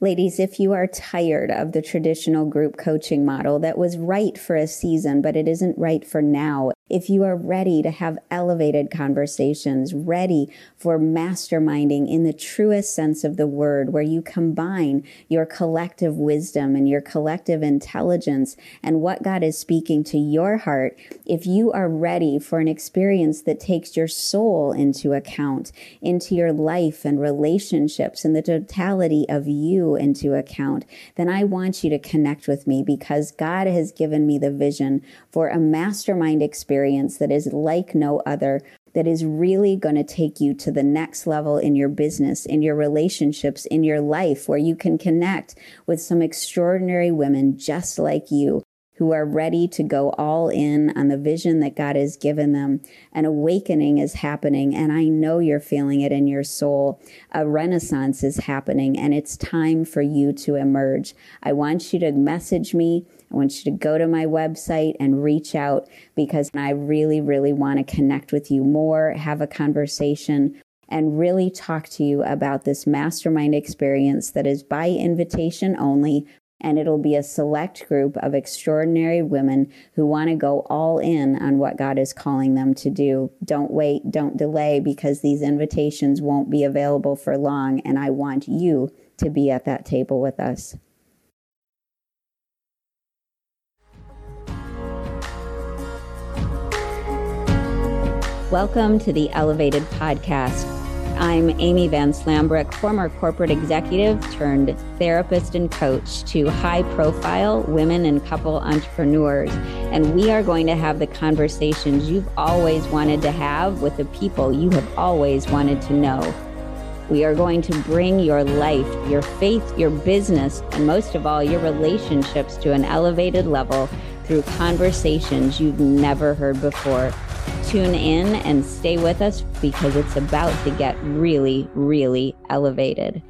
Ladies, if you are tired of the traditional group coaching model that was right for a season, but it isn't right for now, if you are ready to have elevated conversations, ready for masterminding in the truest sense of the word, where you combine your collective wisdom and your collective intelligence and what God is speaking to your heart, if you are ready for an experience that takes your soul into account, into your life and relationships and the totality of you into account, then I want you to connect with me because God has given me the vision for a mastermind experience experience that is like no other, that is really going to take you to the next level in your business, in your relationships, in your life, where you can connect with some extraordinary women just like you who are ready to go all in on the vision that God has given them. An awakening is happening, and I know you're feeling it in your soul. A renaissance is happening, and it's time for you to emerge. I want you to message me. I want you to go to my website and reach out because I really, really want to connect with you more, have a conversation, and really talk to you about this mastermind experience that is by invitation only and it'll be a select group of extraordinary women who want to go all in on what God is calling them to do. Don't wait, don't delay, because these invitations won't be available for long, and I want you to be at that table with us. Welcome to the Elevated Podcast I'm Amy Van Slambrook, former corporate executive turned therapist and coach to high profile women and couple entrepreneurs. And we are going to have the conversations you've always wanted to have with the people you have always wanted to know. We are going to bring your life, your faith, your business, and most of all, your relationships to an elevated level through conversations you've never heard before. Tune in and stay with us because it's about to get really, really elevated.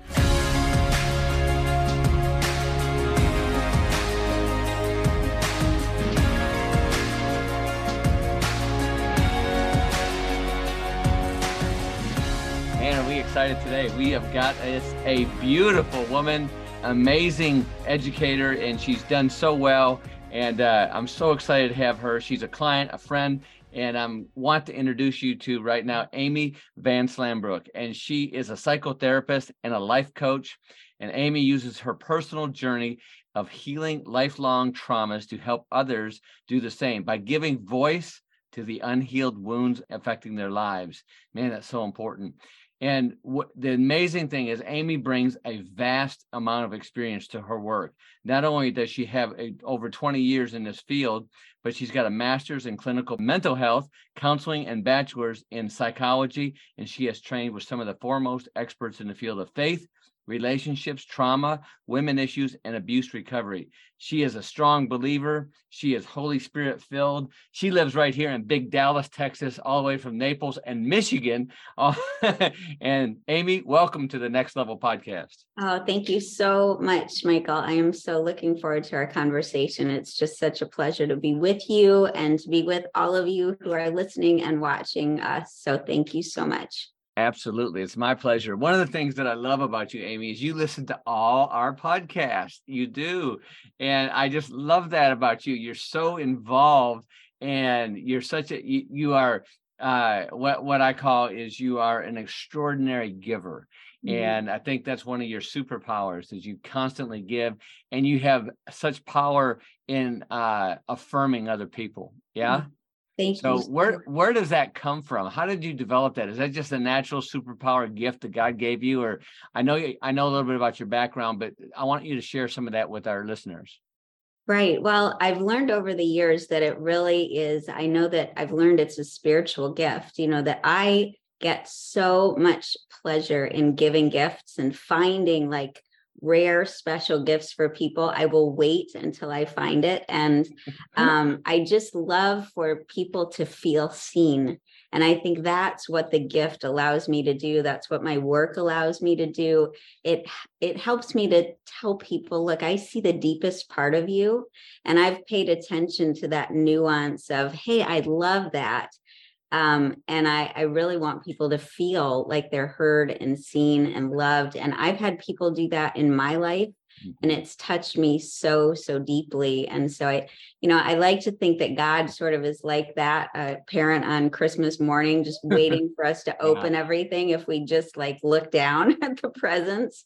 Man, are we excited today? We have got a, a beautiful woman, amazing educator, and she's done so well. And uh, I'm so excited to have her. She's a client, a friend, and I want to introduce you to right now Amy Van Slambrook. And she is a psychotherapist and a life coach. And Amy uses her personal journey of healing lifelong traumas to help others do the same by giving voice to the unhealed wounds affecting their lives. Man, that's so important. And what the amazing thing is, Amy brings a vast amount of experience to her work. Not only does she have a, over 20 years in this field, but she's got a master's in clinical mental health, counseling, and bachelor's in psychology. And she has trained with some of the foremost experts in the field of faith, relationships, trauma, women issues, and abuse recovery. She is a strong believer. She is Holy Spirit filled. She lives right here in Big Dallas, Texas, all the way from Naples and Michigan. Oh, and Amy, welcome to the Next Level podcast. Oh, thank you so much, Michael. I am so looking forward to our conversation. It's just such a pleasure to be with you and to be with all of you who are listening and watching us. So thank you so much. Absolutely. It's my pleasure. One of the things that I love about you, Amy, is you listen to all our podcasts. You do. And I just love that about you. You're so involved and you're such a, you, you are, uh, what, what I call is you are an extraordinary giver. Mm-hmm. And I think that's one of your superpowers is you constantly give and you have such power in uh, affirming other people. Yeah. Mm-hmm. Thank so you. So where where does that come from? How did you develop that? Is that just a natural superpower gift that God gave you, or I know I know a little bit about your background, but I want you to share some of that with our listeners. Right. Well, I've learned over the years that it really is. I know that I've learned it's a spiritual gift. You know that I get so much pleasure in giving gifts and finding like rare special gifts for people i will wait until i find it. And mm-hmm. um, i just love for people to feel seen. And i think that's what the gift allows me to do. That's what my work allows me to do. It it helps me to tell people look i see the deepest part of you. And i've paid attention to that nuance of hey i love that Um, and I, I really want people to feel like they're heard and seen and loved. And I've had people do that in my life and it's touched me so so deeply and so i you know i like to think that god sort of is like that uh, parent on christmas morning just waiting for us to open yeah. everything if we just like look down at the presents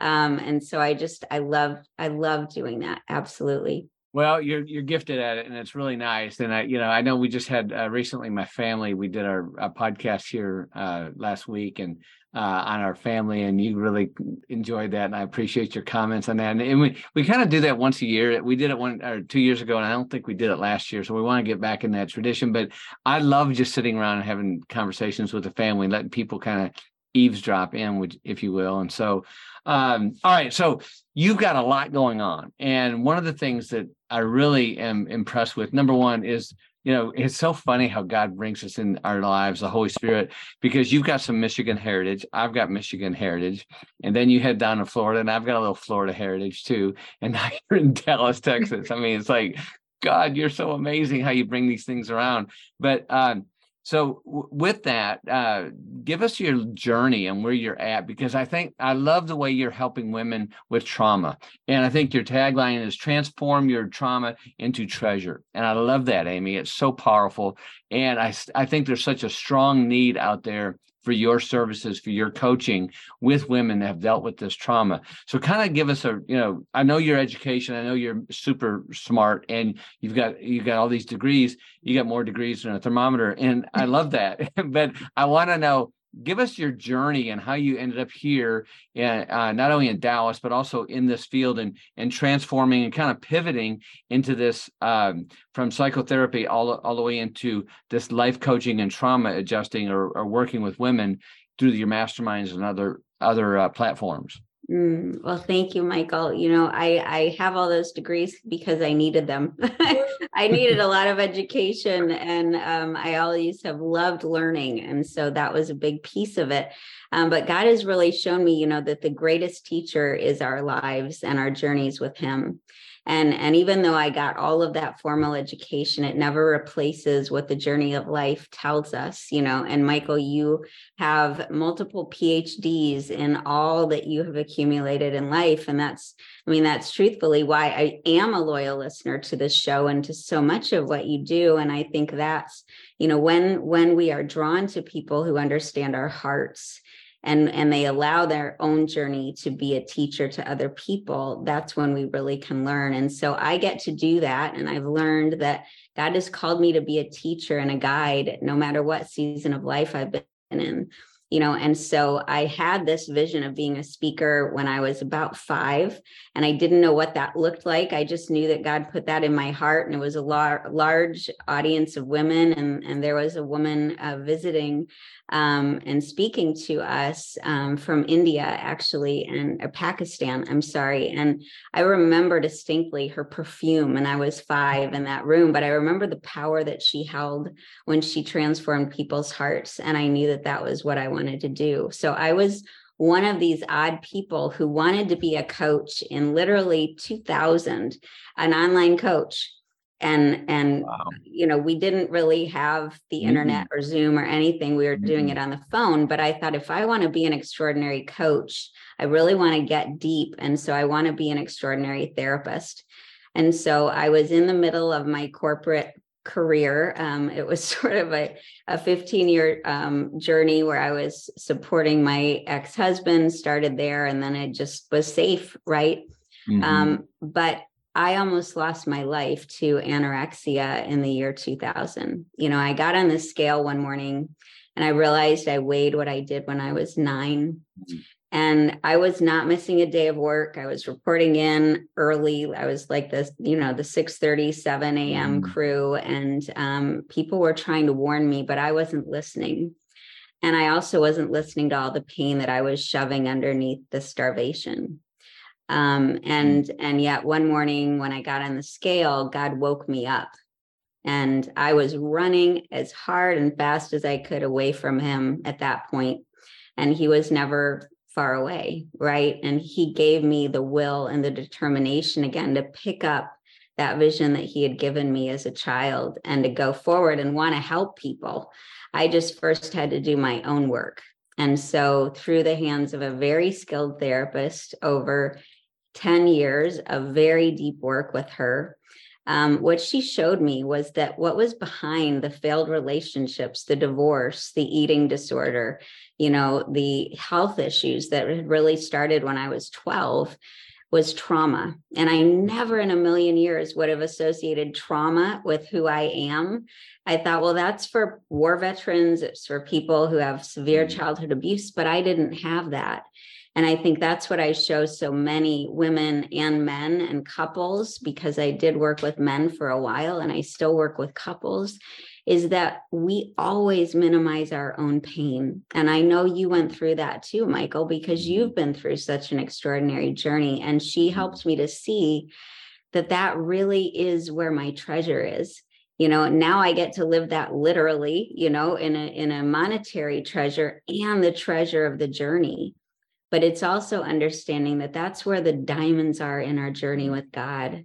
um and so i just i love i love doing that absolutely well, you're you're gifted at it, and it's really nice. And I, you know, I know we just had uh, recently my family. We did our uh, podcast here uh, last week, and uh, on our family, and you really enjoyed that, and I appreciate your comments on that. And, and we we kind of do that once a year. We did it one or two years ago, and I don't think we did it last year. So we want to get back in that tradition. But I love just sitting around and having conversations with the family, letting people kind of eavesdrop in, if you will. And so, um, all right, so you've got a lot going on, and one of the things that I really am impressed with. Number one is, you know, it's so funny how God brings us in our lives, the Holy Spirit, because you've got some Michigan heritage. I've got Michigan heritage. And then you head down to Florida, and I've got a little Florida heritage too. And now you're in Dallas, Texas. I mean, it's like, God, you're so amazing how you bring these things around. But um, so w- with that, uh, give us your journey and where you're at because I think I love the way you're helping women with trauma, and I think your tagline is transform your trauma into treasure, and I love that, Amy. It's so powerful, and I I think there's such a strong need out there for your services, for your coaching with women that have dealt with this trauma. So kind of give us a, you know, I know your education, I know you're super smart and you've got you've got all these degrees, you got more degrees than a thermometer. And I love that. but I want to know give us your journey and how you ended up here, in, uh, not only in Dallas but also in this field and and transforming and kind of pivoting into this um, from psychotherapy all all the way into this life coaching and trauma adjusting or, or working with women through your masterminds and other other uh, platforms. Mm, well, thank you, Michael. You know, I I have all those degrees because I needed them. I needed a lot of education, and um, I always have loved learning, and so that was a big piece of it. Um, but God has really shown me, you know, that the greatest teacher is our lives and our journeys with Him and and even though i got all of that formal education it never replaces what the journey of life tells us you know? And michael you have multiple phds in all that you have accumulated in life. And that's i mean that's truthfully why i am a loyal listener to this show and to so much of what you do. And i think that's you know when when we are drawn to people who understand our hearts and and they allow their own journey to be a teacher to other people that's when we really can learn. And so i get to do that and i've learned that god has called me to be a teacher and a guide no matter what season of life i've been in you know and so i had this vision of being a speaker when i was about 5 and i didn't know what that looked like i just knew that god put that in my heart and it was a lar- large audience of women and and there was a woman uh, visiting um, and speaking to us um, from India, actually, and uh, Pakistan. I'm sorry. And I remember distinctly her perfume, and I was five in that room, but I remember the power that she held when she transformed people's hearts. And I knew that that was what I wanted to do. So I was one of these odd people who wanted to be a coach in literally 2000, an online coach and and wow. you know we didn't really have the mm-hmm. internet or zoom or anything we were mm-hmm. doing it on the phone but i thought if i want to be an extraordinary coach i really want to get deep and so i want to be an extraordinary therapist and so i was in the middle of my corporate career um, it was sort of a, a 15 year um, journey where i was supporting my ex-husband started there and then i just was safe right mm-hmm. um, but I almost lost my life to anorexia in the year 2000. You know, I got on the scale one morning and I realized I weighed what I did when I was 9 mm-hmm. And I was not missing a day of work. I was reporting in early. I was like this, you know, the 6 30, 7 a.m. Mm. crew. And um, people were trying to warn me, but I wasn't listening. And I also wasn't listening to all the pain that I was shoving underneath the starvation um, and mm. and yet one morning when i got on the scale god woke me up and i was running as hard and fast as i could away from him at that point and he was never far away right and he gave me the will and the determination again to pick up that vision that he had given me as a child and to go forward and want to help people I just first had to do my own work. And so, through the hands of a very skilled therapist over 10 years of very deep work with her, um, what she showed me was that what was behind the failed relationships, the divorce, the eating disorder, you know, the health issues that had really started when I was 12 was trauma. And I never in a million years would have associated trauma with who I am. I thought, well, that's for war veterans, it's for people who have severe mm-hmm. childhood abuse, but I didn't have that. And I think that's what I show so many women and men and couples, because I did work with men for a while and I still work with couples, is that we always minimize our own pain. And I know you went through that too, Michael, because mm-hmm. you've been through such an extraordinary journey. And she mm-hmm. helped me to see that that really is where my treasure is you know now i get to live that literally you know in a in a monetary treasure and the treasure of the journey but it's also understanding that that's where the diamonds are in our journey with god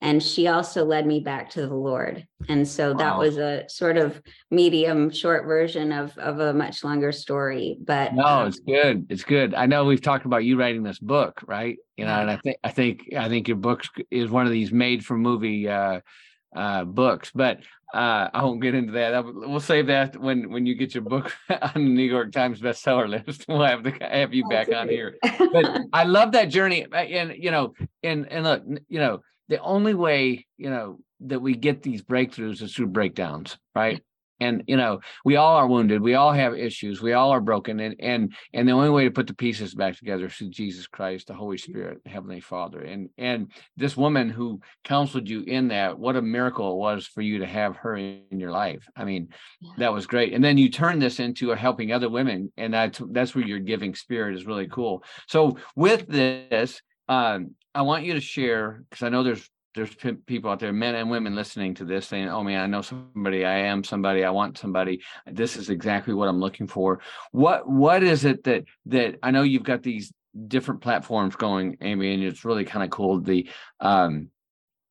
and she also led me back to the lord. And so that was a sort of medium short version of of a much longer story but no um, it's good. It's good. I know we've talked about you writing this book right? You know and i think i think i think your book is one of these made for movie uh uh books but uh i won't get into that. We'll save that when when you get your book on the new york times bestseller list. We'll have to have you back on here. But i love that journey and you know and and look you know the only way you know that we get these breakthroughs is through breakdowns right? And you know we all are wounded we all have issues we all are broken and and and the only way to put the pieces back together is through jesus christ the holy spirit heavenly father and and this woman who counseled you in that what a miracle it was for you to have her in your life. I mean yeah. that was great. And then you turn this into a helping other women and that's that's where your giving spirit is really cool. So with this um, I want you to share because I know there's there's people out there, men and women listening to this saying, "Oh man, I know somebody. I am somebody. I want somebody. This is exactly what I'm looking for." What what is it that that I know you've got these different platforms going, Amy, and it's really kind of cool. The um,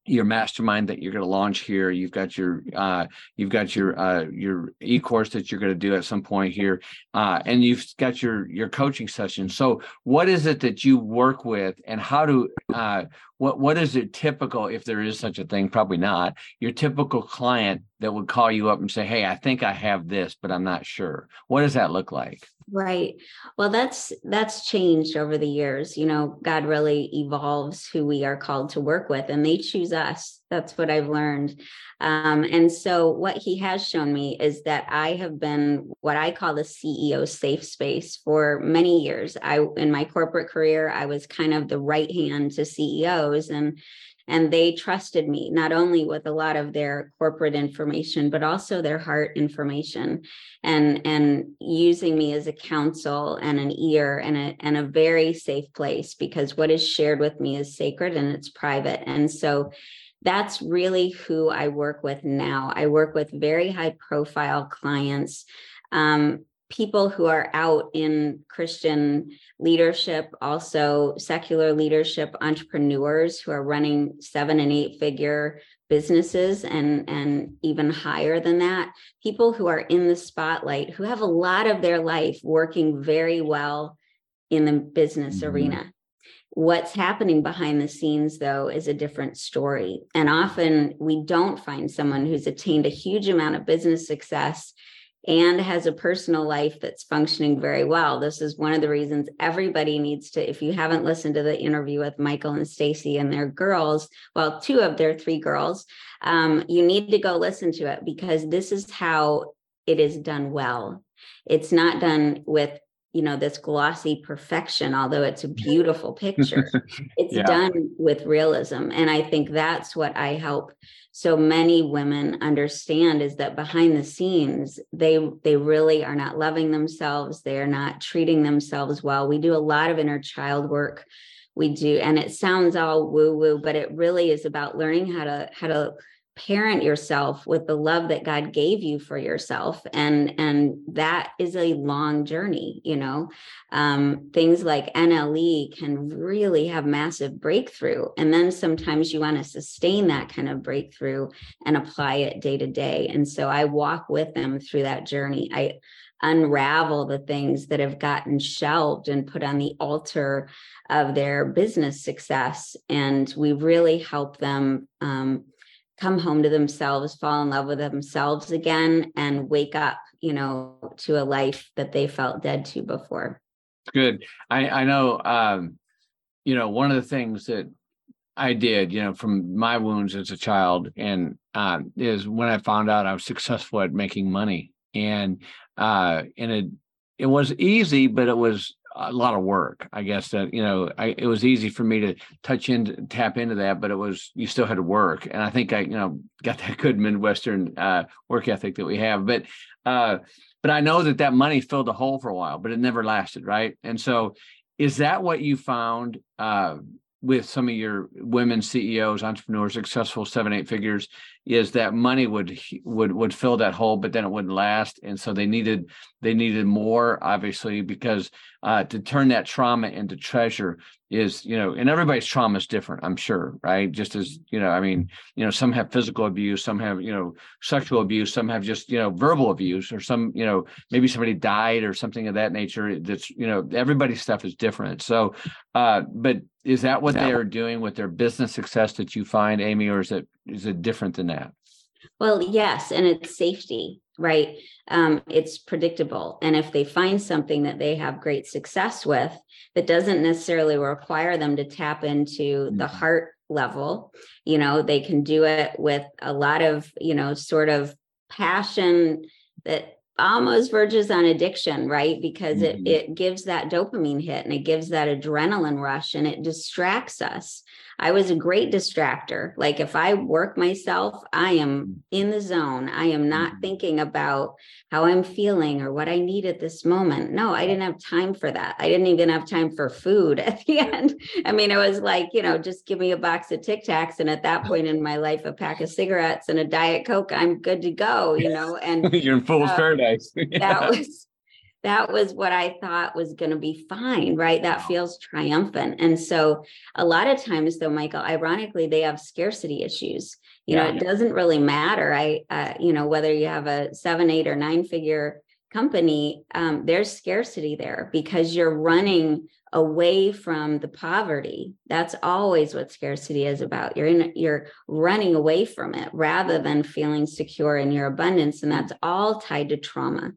your mastermind that you're going to launch here. You've got your uh, you've got your uh, your e-course that you're going to do at some point here uh, and you've got your your coaching session. So what is it that you work with and how do uh, what what is it typical if there is such a thing? Probably not. Your typical client that would call you up and say hey i think i have this but i'm not sure. What does that look like right. Well that's that's changed over the years you know god really evolves who we are called to work with and they choose us. That's what i've learned. Um, and so what he has shown me is that i have been what i call the ceo safe space for many years. I in my corporate career i was kind of the right hand to ceos and and they trusted me not only with a lot of their corporate information but also their heart information. And and using me as a counsel and an ear and a and a very safe place because what is shared with me is sacred and it's private. And so that's really who I work with now. I work with very high profile clients. Um, people who are out in Christian leadership, also secular leadership, entrepreneurs who are running seven and eight figure businesses and and even higher than that people who are in the spotlight who have a lot of their life working very well in the business mm-hmm. arena what's happening behind the scenes though is a different story and often we don't find someone who's attained a huge amount of business success and has a personal life that's functioning very well. This is one of the reasons everybody needs to, if you haven't listened to the interview with Michael and Stacy and their girls, well, two of their three girls, um, you need to go listen to it because this is how it is done well. It's not done with you know this glossy perfection although it's a beautiful picture it's yeah. done with realism and i think that's what i help so many women understand is that behind the scenes they they really are not loving themselves. They're not treating themselves well. We do a lot of inner child work. We do and it sounds all woo woo but it really is about learning how to how to parent yourself with the love that God gave you for yourself. And, and that is a long journey, you know. Um, things like NLE can really have massive breakthrough. And then sometimes you want to sustain that kind of breakthrough and apply it day to day. And so I walk with them through that journey. I unravel the things that have gotten shelved and put on the altar of their business success. And we really help them um, come home to themselves, fall in love with themselves again, and wake up, you know, to a life that they felt dead to before. Good. I, I know, um, you know, one of the things that I did, you know, from my wounds as a child, and uh, is when I found out I was successful at making money, and uh, and it it was easy, but it was a lot of work. I guess that you know, I, it was easy for me to touch into tap into that, but it was you still had to work, and I think I you know got that good Midwestern uh, work ethic that we have. But uh, but I know that that money filled a hole for a while, but it never lasted, right? And so, is that what you found? Uh, with some of your women CEOs, entrepreneurs, successful seven, eight figures, is that money would would would fill that hole, but then it wouldn't last, and so they needed they needed more, obviously, because uh, to turn that trauma into treasure is you know, and everybody's trauma is different, I'm sure, right? Just as you know, I mean, you know, some have physical abuse, some have you know sexual abuse, some have just you know verbal abuse, or some you know maybe somebody died or something of that nature. That's you know everybody's stuff is different. So, uh, but is that what they are doing with their business success that you find, Amy, or is it is it different than that? Well, yes, and it's safety, right? Um, it's predictable. And if they find something that they have great success with that doesn't necessarily require them to tap into mm-hmm. the heart level, you know, they can do it with a lot of, you know, sort of passion that almost verges on addiction, right? Because mm-hmm. it it gives that dopamine hit and it gives that adrenaline rush and it distracts us I was a great distractor. Like if I work myself, I am in the zone. I am not mm. thinking about how I'm feeling or what I need at this moment. No, I didn't have time for that. I didn't even have time for food at the end. I mean, it was like, you know, just give me a box of Tic Tacs. And at that point in my life, a pack of cigarettes and a Diet Coke, I'm good to go, you know, and you're in full uh, paradise. yeah. That was that was what I thought was going to be fine, right? That feels triumphant. And so, a lot of times, though, Michael, ironically, they have scarcity issues. You yeah. know, it doesn't really matter. I, uh, you know, whether you have a seven, eight, or nine figure company, um, there's scarcity there because you're running away from the poverty. That's always what scarcity is about. You're in, you're running away from it rather than feeling secure in your abundance, and that's all tied to trauma.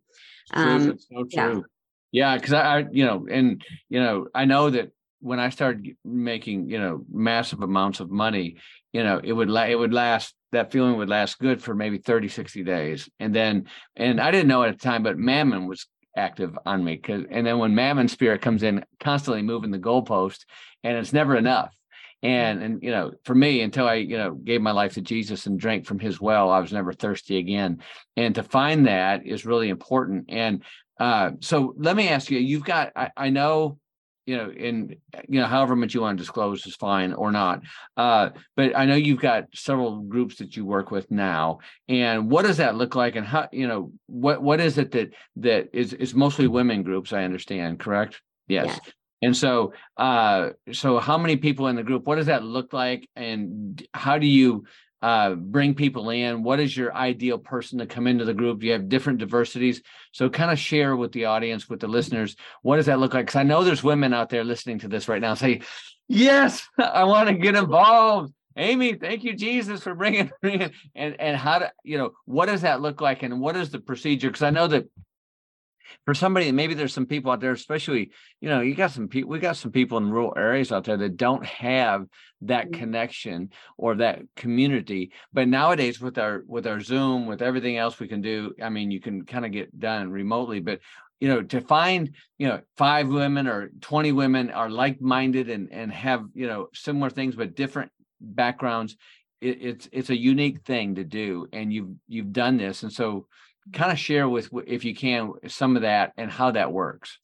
Um, so yeah. Yeah, because I, I, you know, and you know, I know that when I started making, you know, massive amounts of money, you know, it would la- it would last that feeling would last good for maybe 30, 60 days. And then and I didn't know at the time, but mammon was active on me because and then when mammon spirit comes in constantly moving the goalpost and it's never enough and and you know for me until i you know gave my life to jesus and drank from his well i was never thirsty again. And to find that is really important. And uh so let me ask you you've got i, I know you know in you know however much you want to disclose is fine or not uh but i know you've got several groups that you work with now. And what does that look like? And how you know what what is it that that is is mostly women groups i understand correct? Yes, yes. And so, uh, so how many people in the group? What does that look like? And how do you uh, bring people in? What is your ideal person to come into the group? Do you have different diversities? So, kind of share with the audience, with the listeners, what does that look like? Because I know there's women out there listening to this right now. Say, yes, I want to get involved. Amy, thank you, Jesus, for bringing me in. And and how do you know, what does that look like, and what is the procedure? Because I know that for somebody maybe there's some people out there especially you know you got some people we got some people in rural areas out there that don't have that mm-hmm. connection or that community. But nowadays with our with our zoom with everything else we can do i mean you can kind of get done remotely. But you know to find you know five women or 20 women are like-minded and and have you know similar things but different backgrounds it, it's it's a unique thing to do and you've you've done this. And so kind of share with if you can some of that and how that works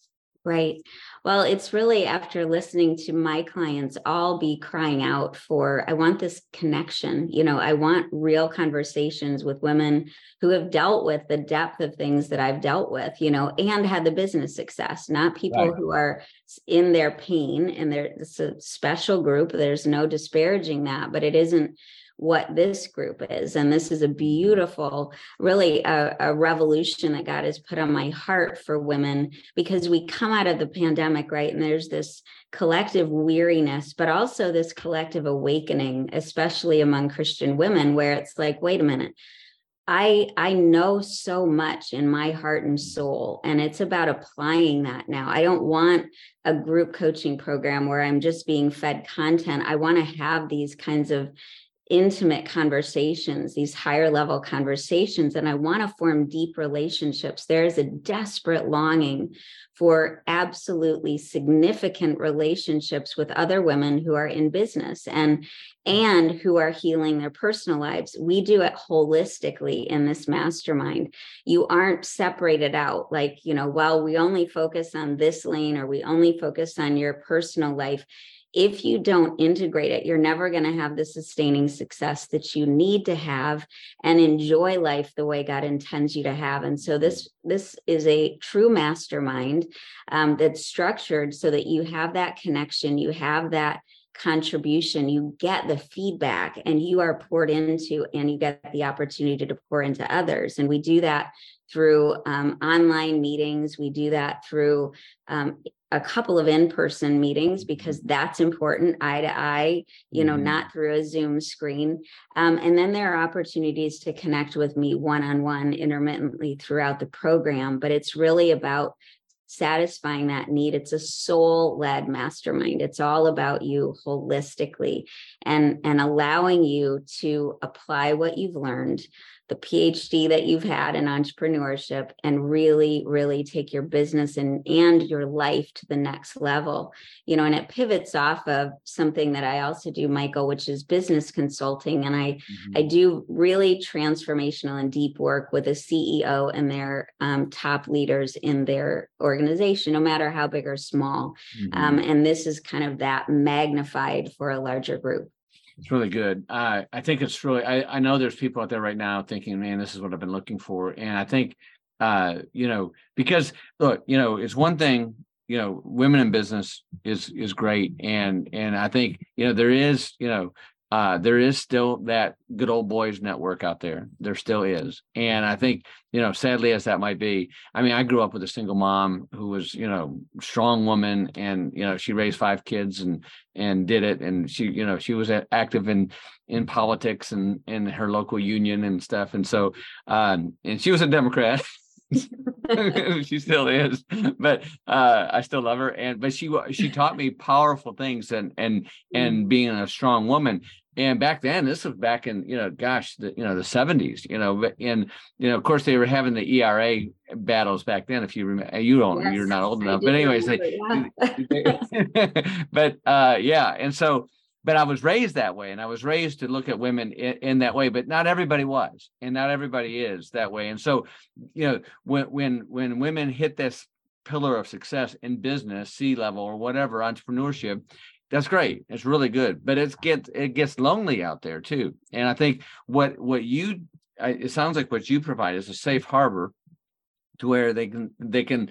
Right. Well, it's really after listening to my clients all be crying out for, I want this connection. You know, I want real conversations with women who have dealt with the depth of things that I've dealt with, you know, and had the business success, not people right. who are in their pain and they're it's a special group. There's no disparaging that, but it isn't what this group is. And this is a beautiful, really a, a, revolution that God has put on my heart for women because we come out of the pandemic, right? And there's this collective weariness, but also this collective awakening, especially among Christian women, where it's like, wait a minute. I I know so much in my heart and soul and it's about applying that now. I don't want a group coaching program where I'm just being fed content. I want to have these kinds of intimate conversations, these higher level conversations, and I want to form deep relationships. There is a desperate longing for absolutely significant relationships with other women who are in business and and who are healing their personal lives. We do it holistically in this mastermind. You aren't separated out like, you know, well, we only focus on this lane or we only focus on your personal life if you don't integrate it, you're never going to have the sustaining success that you need to have and enjoy life the way God intends you to have. And so this this is a true mastermind um, that's structured so that you have that connection, you have that contribution, you get the feedback, and you are poured into, and you get the opportunity to pour into others. And we do that through um, online meetings. We do that through um, a couple of in-person meetings because that's important eye to eye you know mm-hmm. not through a zoom screen. Um, and then there are opportunities to connect with me one-on-one intermittently throughout the program but it's really about satisfying that need. It's a soul led mastermind. It's all about you holistically and and allowing you to apply what you've learned the PhD that you've had in entrepreneurship and really, really take your business and, and your life to the next level. You know, and it pivots off of something that I also do, Michael, which is business consulting. And I mm-hmm. I do really transformational and deep work with a CEO and their um, top leaders in their organization, no matter how big or small. Mm-hmm. Um, and this is kind of that magnified for a larger group. It's really good. Uh, I think it's really. I, I know there's people out there right now thinking, "Man, this is what I've been looking for," and I think, uh, you know, because look, you know, it's one thing. You know, women in business is is great, and and I think you know there is you know uh, there is still that good old boys network out there. There still is. And I think, you know, sadly as that might be, I mean, I grew up with a single mom who was, you know, strong woman and, you know, she raised five kids and, and did it. And she, you know, she was active in, in politics and in her local union and stuff. And so, um, and she was a Democrat. she still is but uh i still love her and but she she taught me powerful things and and and mm. being a strong woman and back then this was back in you know gosh the you know the 70s you know and you know of course they were having the ERA battles back then if you remember you don't yes, you're not old enough but anyways they, yeah. but uh yeah and so but I was raised that way and I was raised to look at women in, in, that way, but not everybody was, and not everybody is that way. And so, you know, when when when women hit this pillar of success in business, C level or whatever, entrepreneurship, that's great. It's really good, but it's get it gets lonely out there too. And I think what what you it sounds like what you provide is a safe harbor to where they can they can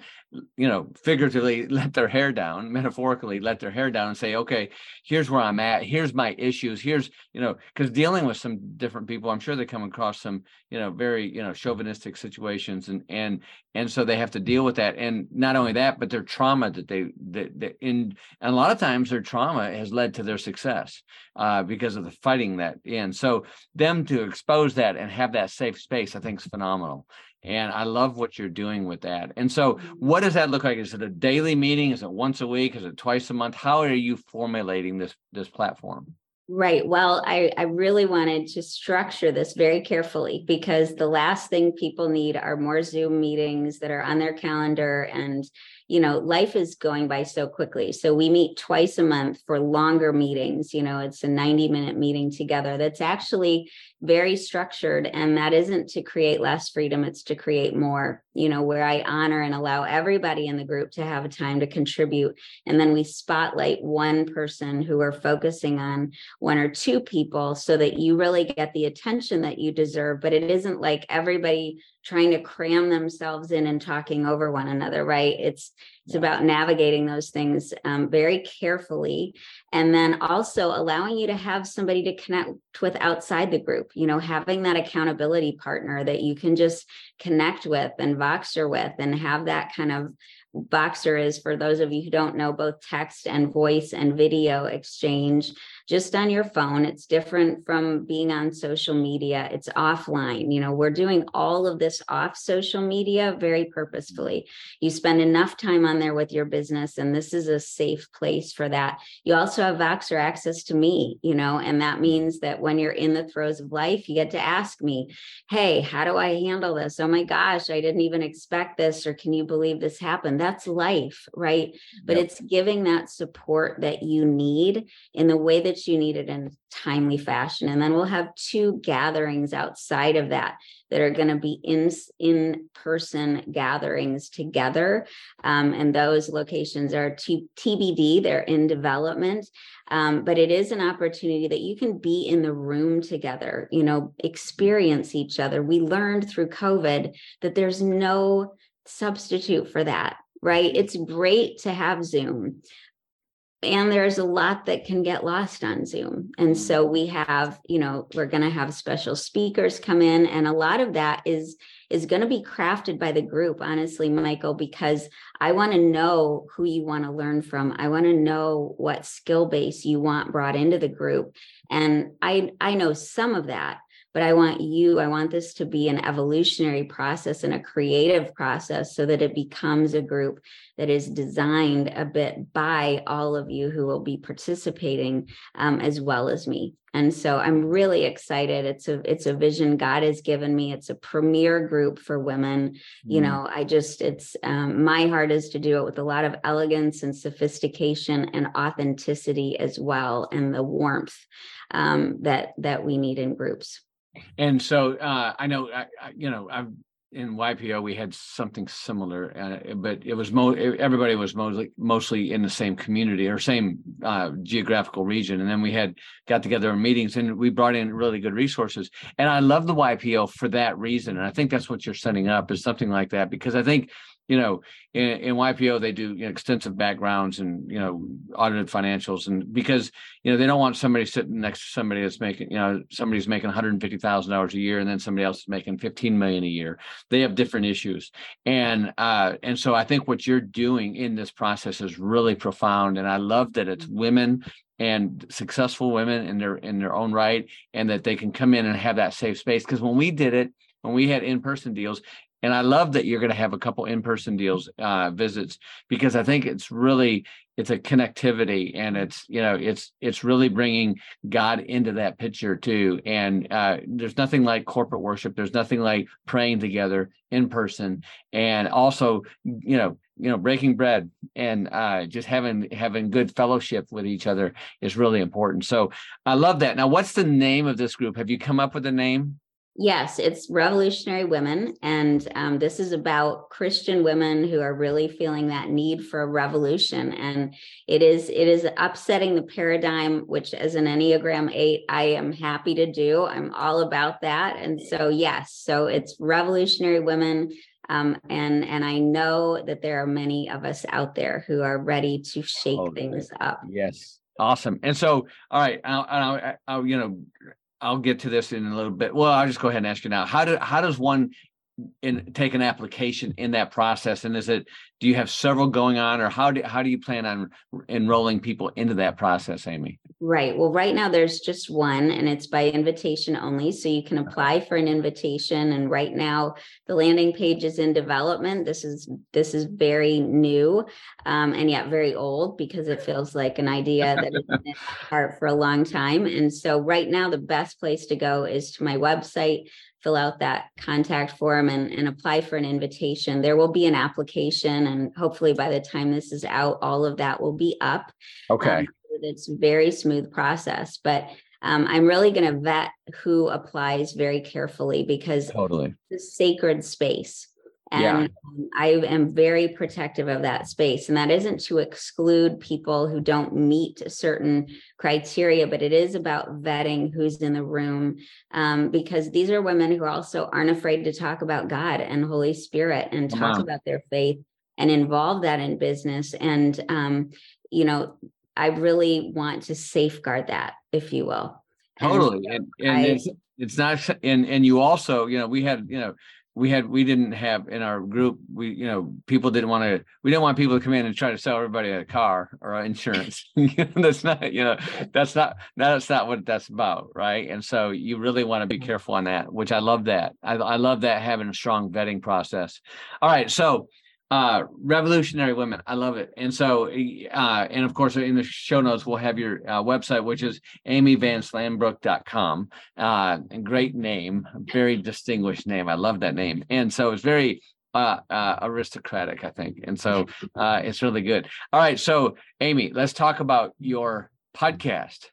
you know figuratively let their hair down metaphorically let their hair down and say okay here's where i'm at. Here's my issues. Here's you know because dealing with some different people i'm sure they come across some you know very you know chauvinistic situations and and and so they have to deal with that. And not only that but their trauma that they that, that in and a lot of times their trauma has led to their success uh, because of the fighting that in. So them to expose that and have that safe space i think is phenomenal and I love what you're doing with that. And so, mm-hmm. what does that look like? Is it a daily meeting? Is it once a week? Is it twice a month? How are you formulating this this platform? Right. Well, I, I really wanted to structure this very carefully because the last thing people need are more Zoom meetings that are on their calendar and you know, life is going by so quickly. So we meet twice a month for longer meetings. You know, it's a 90 minute meeting together that's actually very structured. And that isn't to create less freedom, it's to create more, you know, where I honor and allow everybody in the group to have a time to contribute. And then we spotlight one person who are focusing on one or two people so that you really get the attention that you deserve. But it isn't like everybody trying to cram themselves in and talking over one another right it's it's yeah. about navigating those things um, very carefully and then also allowing you to have somebody to connect with outside the group you know having that accountability partner that you can just connect with and voxer with and have that kind of Voxer is for those of you who don't know both text and voice and video exchange just on your phone. It's different from being on social media. It's offline. You know, we're doing all of this off social media very purposefully. You spend enough time on there with your business, and this is a safe place for that. You also have Voxer access to me, you know, and that means that when you're in the throes of life, you get to ask me, Hey, how do I handle this? Oh my gosh, I didn't even expect this. Or can you believe this happened? That's life, right? But yep. it's giving that support that you need in the way that you need it in a timely fashion. And then we'll have two gatherings outside of that that are going to be in in person gatherings together. Um, and those locations are t- TBD, they're in development. Um, but it is an opportunity that you can be in the room together, you know, experience each other. We learned through COVID that there's no substitute for that right? It's great to have Zoom, and there's a lot that can get lost on zoom. And so mm-hmm. we have you know we're going to have special speakers come in and a lot of that is is going to be crafted by the group honestly michael because i want to know who you want to learn from. I want to know what skill base you want brought into the group. And i i know some of that but I want you, I want this to be an evolutionary process and a creative process so that it becomes a group that is designed a bit by all of you who will be participating um, as well as me. And so I'm really excited. It's a it's a vision God has given me. It's a premier group for women. Mm. You know, I just it's um, my heart is to do it with a lot of elegance and sophistication and authenticity as well, and the warmth um, that that we need in groups. And so uh, I know, I, I, you know, I've in YPO we had something similar, uh, but it was mo- everybody was mostly mostly in the same community or same uh, geographical region, and then we had got together in meetings and we brought in really good resources. And I love the YPO for that reason, and I think that's what you're setting up is something like that because I think you know, in, in YPO they do you know, extensive backgrounds and you know audited financials, and because you know they don't want somebody sitting next to somebody that's making you know somebody's making one hundred fifty thousand dollars a year, and then somebody else is making fifteen million a year. They have different issues, and uh, and so I think what you're doing in this process is really profound, and I love that it's women and successful women in their in their own right, and that they can come in and have that safe space. Because when we did it when we had in-person deals and I love that you're going to have a couple in-person deals uh, visits because I think it's really it's a connectivity and it's you know it's it's really bringing God into that picture too. And uh, there's nothing like corporate worship. There's nothing like praying together in person and also you know you know breaking bread and uh, just having having good fellowship with each other is really important. So I love that. Now, what's the name of this group? Have you come up with a name? Yes, it's Revolutionary Women. And um, this is about Christian women who are really feeling that need for a revolution. And it is it is upsetting the paradigm, which as an Enneagram 8, I am happy to do. I'm all about that. And so yes, so it's Revolutionary Women. Um, and and I know that there are many of us out there who are ready to shake oh, things up. Yes, awesome. And so, all right, I'll, I'll, I'll you know I'll get to this in a little bit. Well, I'll just go ahead and ask you now. How do how does one in take an application in that process? And is it do you have several going on, or how do how do you plan on enrolling people into that process, Amy? Right. Well, right now there's just one, and it's by invitation only. So you can apply for an invitation. And right now the landing page is in development. This is this is very new, um, and yet very old because it feels like an idea that has been in my heart for a long time. And so right now the best place to go is to my website fill out that contact form and, and apply for an invitation. There will be an application, and hopefully by the time this is out, all of that will be up. Okay. Um, it's a very smooth process, but um, I'm really going to vet who applies very carefully because totally it's a sacred space. And yeah. Um, I am very protective of that space. And that isn't to exclude people who don't meet certain criteria, but it is about vetting who's in the room um, because these are women who also aren't afraid to talk about God and Holy Spirit and talk about their faith and involve that in business. And, um, you know, I really want to safeguard that, if you will. Totally. And, and, and I, it's, it's not, and, and you also, you know, we had, you know, we had we didn't have in our group we you know people didn't want to we didn't want people to come in and try to sell everybody a car or insurance that's not you know that's not that's not what that's about right and so you really want to be mm-hmm. careful on that which i love that i, I love that having a strong vetting process all right so uh revolutionary women i love it and so uh and of course in the show notes we'll have your uh, website which is amyvanslambrook.com uh great name very distinguished name i love that name and so it's very uh, uh, aristocratic, I think, and so uh, it's really good. All right, so Amy, let's talk about your podcast.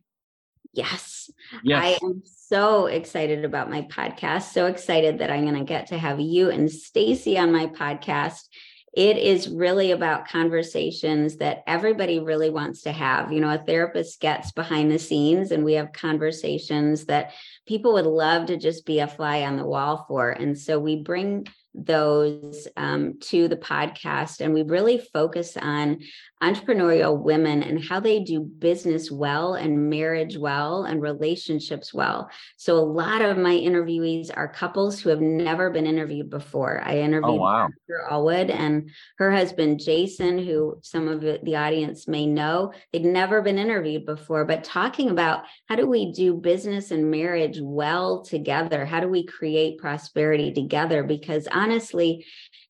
Yes. Yes. I am so excited about my podcast. So excited that I'm going to get to have you and Stacy on my podcast it is really about conversations that everybody really wants to have. You know, a therapist gets behind the scenes and we have conversations that people would love to just be a fly on the wall for. And so we bring those um, to the podcast and we really focus on entrepreneurial women and how they do business well and marriage well and relationships well. So a lot of my interviewees are couples who have never been interviewed before. I oh, interviewed oh, wow. Allwood and her husband Jason, who some of the audience may know. They'd never been interviewed before, but talking about how do we do business and marriage well together? How do we create prosperity together? Because honestly,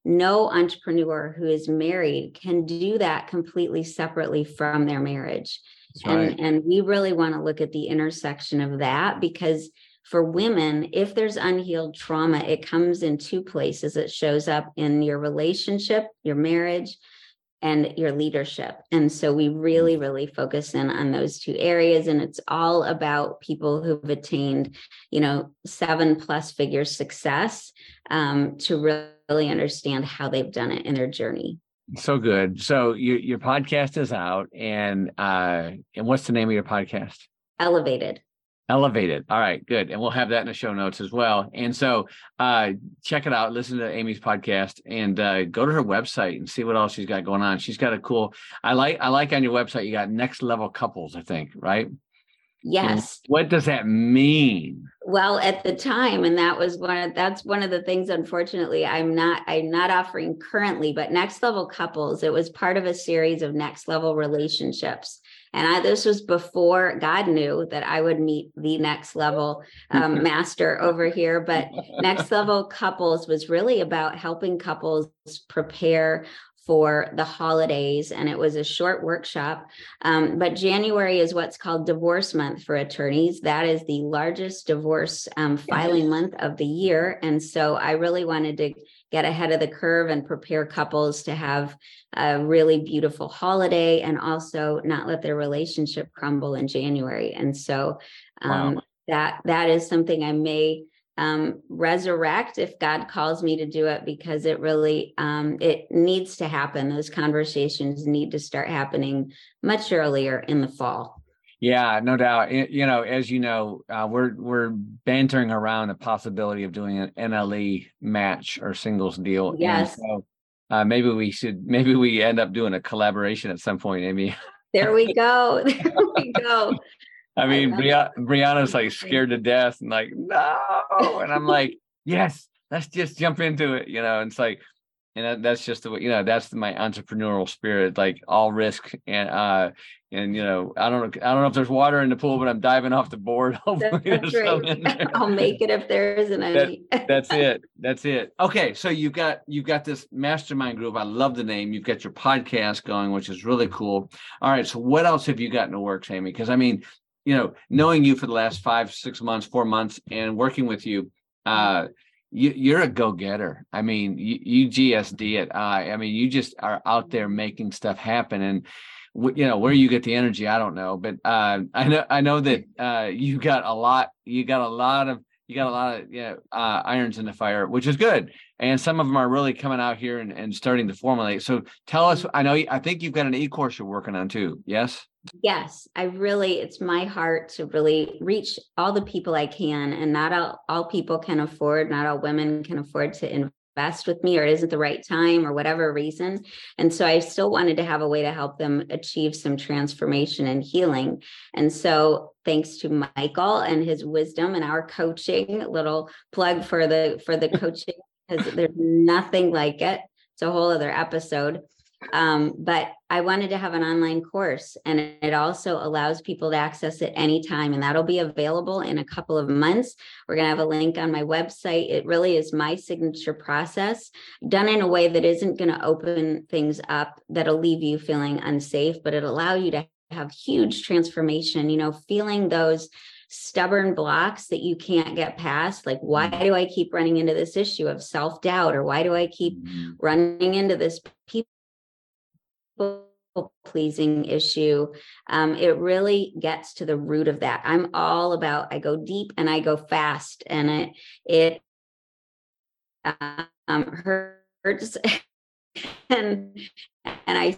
no entrepreneur who is married can do that completely separately from their marriage. Right. And, and we really want to look at the intersection of that because for women, if there's unhealed trauma, it comes in two places. It shows up in your relationship, your marriage, and your leadership. And so we really, really focus in on those two areas. And it's all about people who've attained, you know, seven plus figure success um, to really understand how they've done it in their journey. So good. So your your podcast is out, and uh, and what's the name of your podcast? Elevated. Elevated. All right, good. And we'll have that in the show notes as well. And so uh check it out, listen to Amy's podcast and uh go to her website and see what else she's got going on. She's got a cool I like I like on your website you got next level couples, I think, right? Yes. And what does that mean? Well, at the time, and that was one of that's one of the things unfortunately I'm not I'm not offering currently, but next level couples, it was part of a series of next level relationships. And I, this was before God knew that I would meet the next level um, master over here. But next level couples was really about helping couples prepare for the holidays and it was a short workshop. Um, but january is what's called divorce month for attorneys. That is the largest divorce um, filing month of the year. And so i really wanted to get ahead of the curve and prepare couples to have a really beautiful holiday and also not let their relationship crumble in january and so um, wow. that that is something i may um, resurrect if God calls me to do it because it really um, it needs to happen. Those conversations need to start happening much earlier in the fall. Yeah, no doubt. You know, as you know, uh, we're we're bantering around the possibility of doing an NLE match or singles deal. Yes. So, uh, maybe we should. Maybe we end up doing a collaboration at some point, Amy. There we go. There we go. I mean, Bri- Brianna's like scared to death and like, no. And I'm like, yes, let's just jump into it, you know. And it's like, and that, that's just the way, you know, that's my entrepreneurial spirit, like all risk and uh and you know, I don't know, I don't know if there's water in the pool, but I'm diving off the board. that's right. I'll make it if there isn't any. That, that's it. That's it. Okay, so you've got you've got this mastermind group. I love the name. You've got your podcast going, which is really cool. All right, so what else have you got in the works, Amy? Because I mean, you know, knowing you for the last five, six months, four months, and working with you, Uh, you, you're a go-getter. I mean, you, you GSD it. Uh, I mean, you just are out there making stuff happen, and you know where you get the energy. I don't know, but uh, I know I know that uh, you got a lot. You got a lot of you got a lot of yeah uh, irons in the fire, which is good. And some of them are really coming out here and, and starting to formulate. So tell us. I know. I think you've got an e-course you're working on too. Yes. Yes, I really. It's my heart to really reach all the people I can, and not all all people can afford. Not all women can afford to invest with me or it isn't the right time or whatever reason. And so I still wanted to have a way to help them achieve some transformation and healing. And so thanks to Michael and his wisdom and our coaching, little plug for the for the coaching because there's nothing like it. It's a whole other episode. Um, but I wanted to have an online course and it also allows people to access it anytime. And that'll be available in a couple of months. We're going to have a link on my website. It really is my signature process done in a way that isn't going to open things up that'll leave you feeling unsafe, but it'll allow you to have huge transformation, you know, feeling those stubborn blocks that you can't get past like why mm-hmm. do i keep running into this issue of self-doubt or why do i keep mm-hmm. running into this people pleasing issue um, it really gets to the root of that. I'm all about i go deep and i go fast and it it um, hurts and and i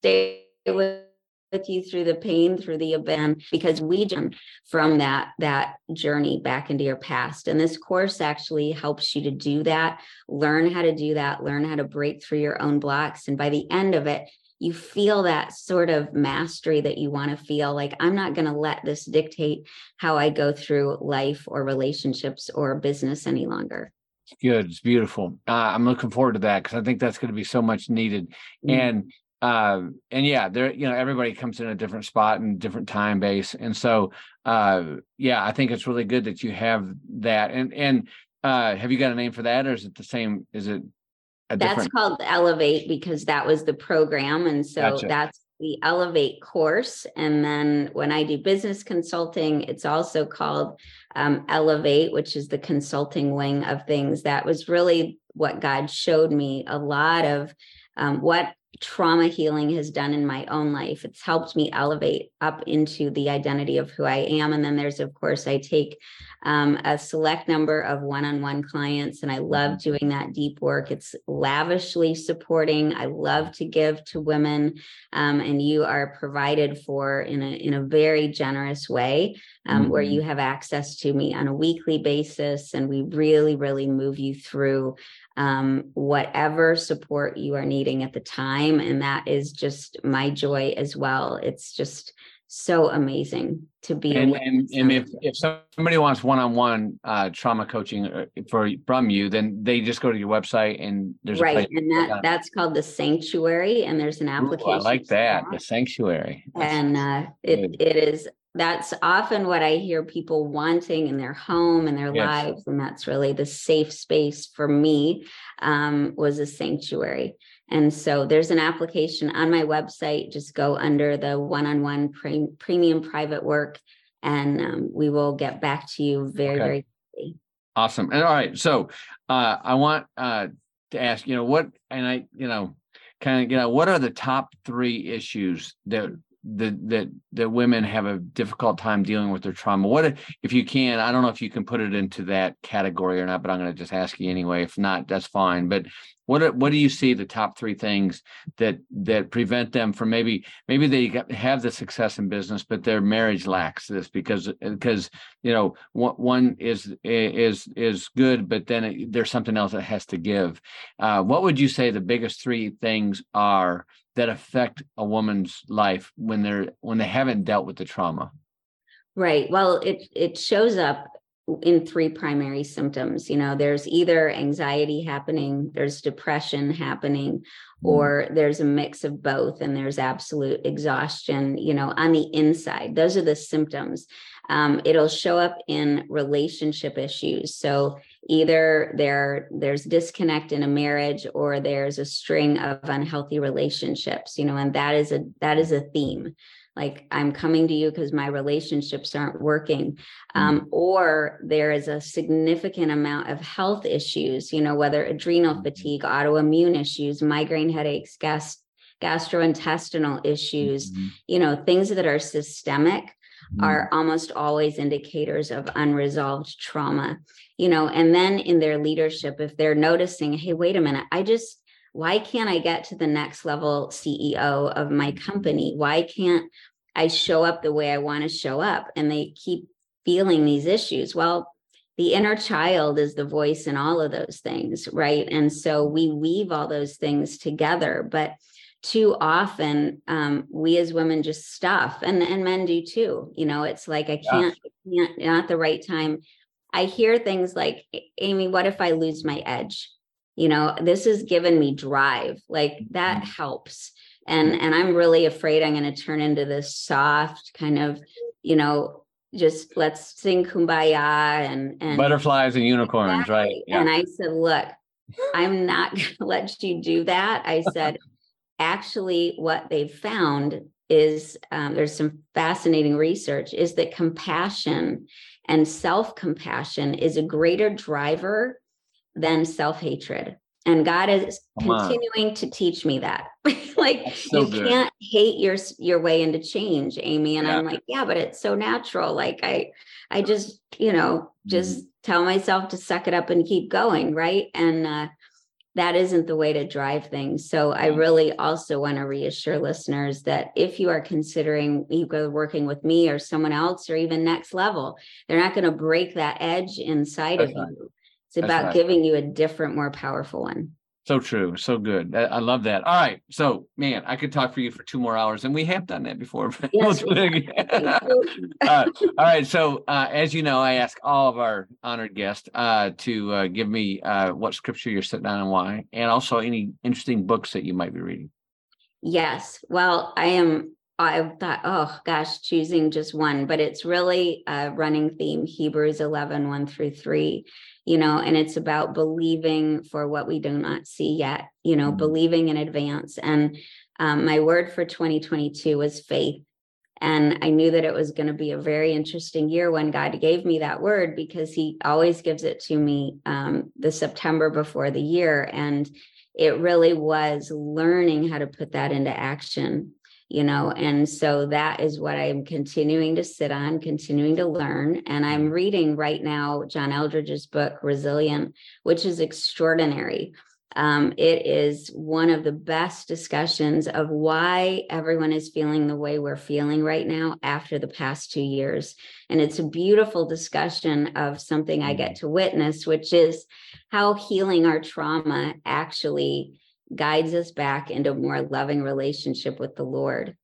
stay with through the pain through the event because we jump from that that journey back into your past. And this course actually helps you to do that learn how to do that learn how to break through your own blocks. And by the end of it you feel that sort of mastery that you want to feel like i'm not going to let this dictate how i go through life or relationships or business any longer. Good. It's beautiful. Uh, i'm looking forward to that because i think that's going to be so much needed. Mm-hmm. and uh, and yeah, there, you know, everybody comes in a different spot and different time base. And so, uh, yeah, I think it's really good that you have that. And, and, uh, have you got a name for that or is it the same? Is it that's different... called Elevate because that was the program. And so gotcha. that's the Elevate course. And then when I do business consulting, it's also called um, Elevate, which is the consulting wing of things. That was really what God showed me a lot of um, what trauma healing has done in my own life. It's helped me elevate up into the identity of who I am. And then there's, of course, I take um, a select number of one on one clients, and I love doing that deep work. It's lavishly supporting. I love to give to women, um, and you are provided for in a, in a very generous way um, mm-hmm. where you have access to me on a weekly basis. And we really, really move you through um, whatever support you are needing at the time. And that is just my joy as well. It's just so amazing to be and, and, and if, if somebody wants one-on-one uh, trauma coaching uh, for from you then they just go to your website and there's right and that that's called the sanctuary and there's an application Ooh, i like that the sanctuary that's and uh, it, it is that's often what I hear people wanting in their home and their yes. lives. And that's really the safe space for me um, was a sanctuary. And so there's an application on my website. Just go under the one on one premium private work, and um, we will get back to you very, okay. very quickly. Awesome. And all right. So uh, I want uh, to ask, you know, what, and I, you know, kind of, you know, what are the top three issues that that that that women have a difficult time dealing with their trauma. What if you can i don't know if you can put it into that category or not but i'm going to just ask you anyway. If not that's fine. But what what do you see the top three things that that prevent them from maybe maybe they have the success in business but their marriage lacks this because because you know one is is is good but then it, there's something else that has to give. Uh, what would you say the biggest three things are that affect a woman's life when they're when they haven't dealt with the trauma. Right. Well it it shows up in three primary symptoms. You know there's either anxiety happening there's depression happening mm-hmm. or there's a mix of both and there's absolute exhaustion you know on the inside. Those are the symptoms. Um, it'll show up in relationship issues. So either there there's disconnect in a marriage or there's a string of unhealthy relationships, you know, and that is a that is a theme. like i'm coming to you because my relationships aren't working um, mm-hmm. or there is a significant amount of health issues you know whether adrenal mm-hmm. fatigue autoimmune issues migraine headaches gas gastrointestinal issues mm-hmm. you know things that are systemic. Are mm. almost always indicators of unresolved trauma you know and then in their leadership if they're noticing hey wait a minute i just why can't I get to the next level CEO of my mm. company? Why can't I show up the way I want to show up? And they keep feeling these issues. Well, the inner child is the voice in all of those things, right? And so we weave all those things together. But too often um, we as women just stuff and and men do too you know it's like i can't, yeah. Can't not the right time i hear things like amy what if i lose my edge you know this has given me drive like that mm-hmm. helps and and i'm really afraid i'm going to turn into this soft kind of you know just let's sing kumbaya and and butterflies and unicorns exactly. right yeah. and i said look i'm not going to let you do that i said actually what they've found is um, there's some fascinating research is that compassion and self-compassion is a greater driver than self hatred. And God is Come continuing on. to teach me that. like so you good. can't hate your your way into change, Amy. And yeah. I'm like, yeah, but it's so natural. Like I I just, you know, just mm-hmm. tell myself to suck it up and keep going, right? And uh that isn't the way to drive things. So I really also want to reassure listeners that if you are considering either working with me or someone else or even next level, they're not going to break that edge inside That's of right. you. It's about right. giving you a different, more powerful one. So true. So good. I love that. All right. So, man, I could talk for you for two more hours, and we have done that before. Yes, uh, all right. So, uh, as you know, I ask all of our honored guests uh, to uh, give me uh, what scripture you're sitting on and why, and also any interesting books that you might be reading. Yes. Well, I am I thought, oh gosh, choosing just one, but it's really a running theme Hebrews 11, 1 through 3 you know, and it's about believing for what we do not see yet, you know, mm-hmm. believing in advance. And um, my word for 2022 was faith. And I knew that it was going to be a very interesting year when God gave me that word because He always gives it to me um, the September before the year. And it really was learning how to put that into action you know and so that is what i'm continuing to sit on continuing to learn and i'm mm-hmm. reading right now john eldredge's book resilient which is extraordinary um, it is one of the best discussions of why everyone is feeling the way we're feeling right now after the past two years and it's a beautiful discussion of something i get mm-hmm. to witness which is how healing our trauma actually guides us back into a more loving relationship with the Lord.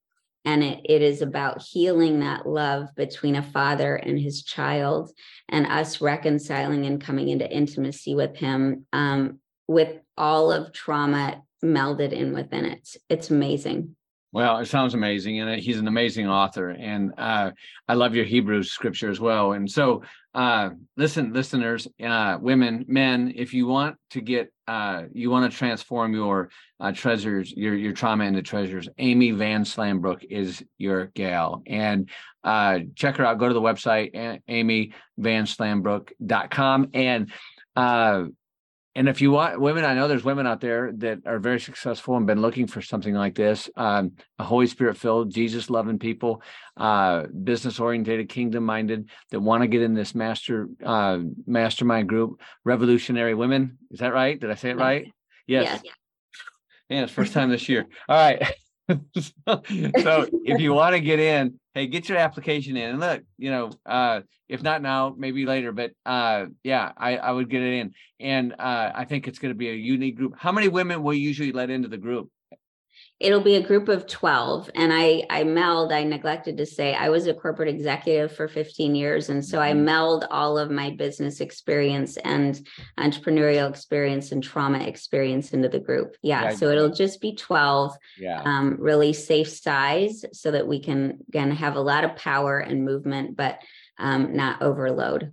And it, it is about healing that love between a father and his child and us reconciling and coming into intimacy with him um, with all of trauma melded in within it. It's amazing. Well, it sounds amazing, and he's an amazing author, and uh, I love your Hebrew scripture as well. And so, uh, listen, listeners, uh, women, men, if you want to get, uh, you want to transform your uh, treasures, your your trauma into treasures. Amy Van Slambrook is your gal, and uh, check her out. Go to the website, amyvanslambrook.com, and and if you want women, I know there's women out there that are very successful and been looking for something like this. Um, a Holy Spirit filled, Jesus loving people, uh, business oriented, kingdom minded that want to get in this master uh, mastermind group, Revolutionary Women. Is that right? Did I say it right? Yes. Yeah. Man, it's first time this year. All right. so if you want to get in, hey, get your application in. And look, you know, uh, if not now, maybe later. But uh, yeah, I, I would get it in. And uh, I think it's going to be a unique group. How many women will usually let into the group? It'll be a group of 12 and i i meld i neglected to say i was a corporate executive for 15 years and so i mm-hmm. meld all of my business experience and entrepreneurial experience and trauma experience into the group. Yeah, yeah so it'll just be 12 yeah. um, really safe size so that we can again have a lot of power and movement but um, not overload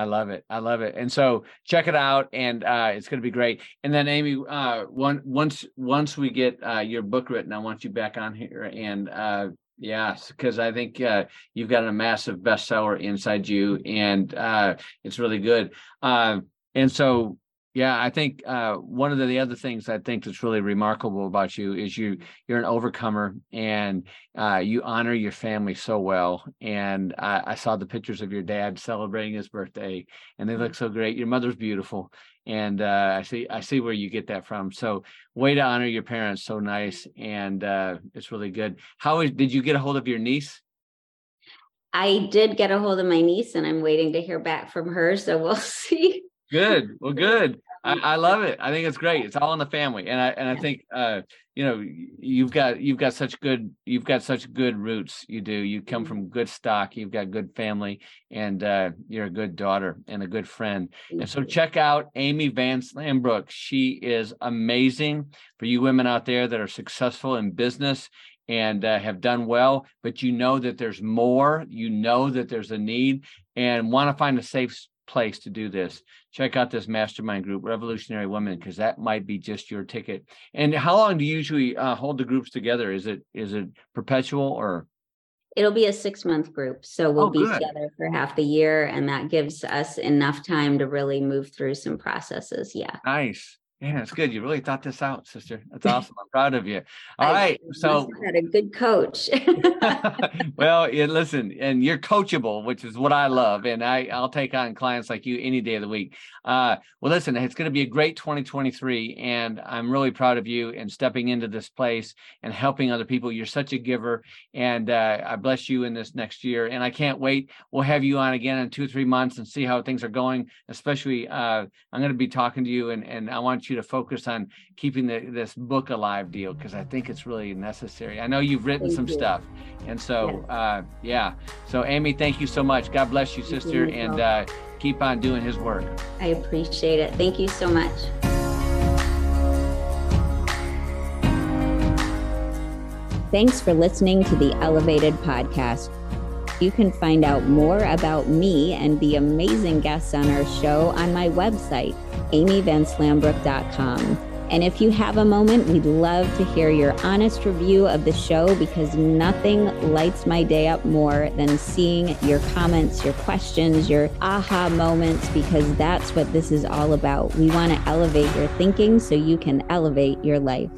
I love it. I love it. And so check it out, and uh, it's going to be great. And then Amy, uh, one once once we get uh, your book written, I want you back on here and uh, Yes, because I think uh, you've got a massive bestseller inside you, and uh, it's really good. Uh, and so, yeah, I think uh, one of the, the, other things I think that's really remarkable about you is you you're an overcomer, and uh, you honor your family so well. And I, I saw the pictures of your dad celebrating his birthday, and they look so great. Your mother's beautiful, and uh, I see I see where you get that from. So way to honor your parents, so nice, and uh, it's really good. How is, did you get a hold of your niece? I did get a hold of my niece, and I'm waiting to hear back from her. So we'll see. Good. Well, good. I, I, love it. I think it's great. It's all in the family, and I and I think uh, you know you've got you've got such good you've got such good roots. You do. You come mm-hmm. from good stock. You've got good family, and uh, you're a good daughter and a good friend. And so check out Amy Van Slambrook. She is amazing for you women out there that are successful in business and uh, have done well, but you know that there's more. You know that there's a need, and want to find a safe place to do this, check out this mastermind group, Revolutionary Women, because that might be just your ticket. And how long do you usually uh, hold the groups together? Is it is it perpetual or? It'll be a six month group. So we'll oh, be together for half the year, and that gives us enough time to really move through some processes. Yeah. Nice. Yeah, it's good. You really thought this out, sister. That's awesome. I'm proud of you. All I right, So had a good coach. well, yeah, listen, and you're coachable, which is what I love. And I, I'll take on clients like you any day of the week. Uh, well, listen, it's going to be a great 2023. And I'm really proud of you and stepping into this place and helping other people. You're such a giver. And uh, I bless you in this next year. And I can't wait. We'll have you on again in two or three months and see how things are going. Especially, uh, I'm going to be talking to you and, and I want you you to focus on keeping the, this book alive deal because I think it's really necessary. I know you've written thank some you. stuff, and so yeah. Uh, yeah. So Amy, thank you so much. God bless you, sister, you and uh, keep on doing His work. I appreciate it. Thank you so much. Thanks for listening to the Elevated Podcast. You can find out more about me and the amazing guests on our show on my website, amyvanslambrook.com. And if you have a moment, we'd love to hear your honest review of the show because nothing lights my day up more than seeing your comments, your questions, your aha moments, because that's what this is all about. We want to elevate your thinking so you can elevate your life.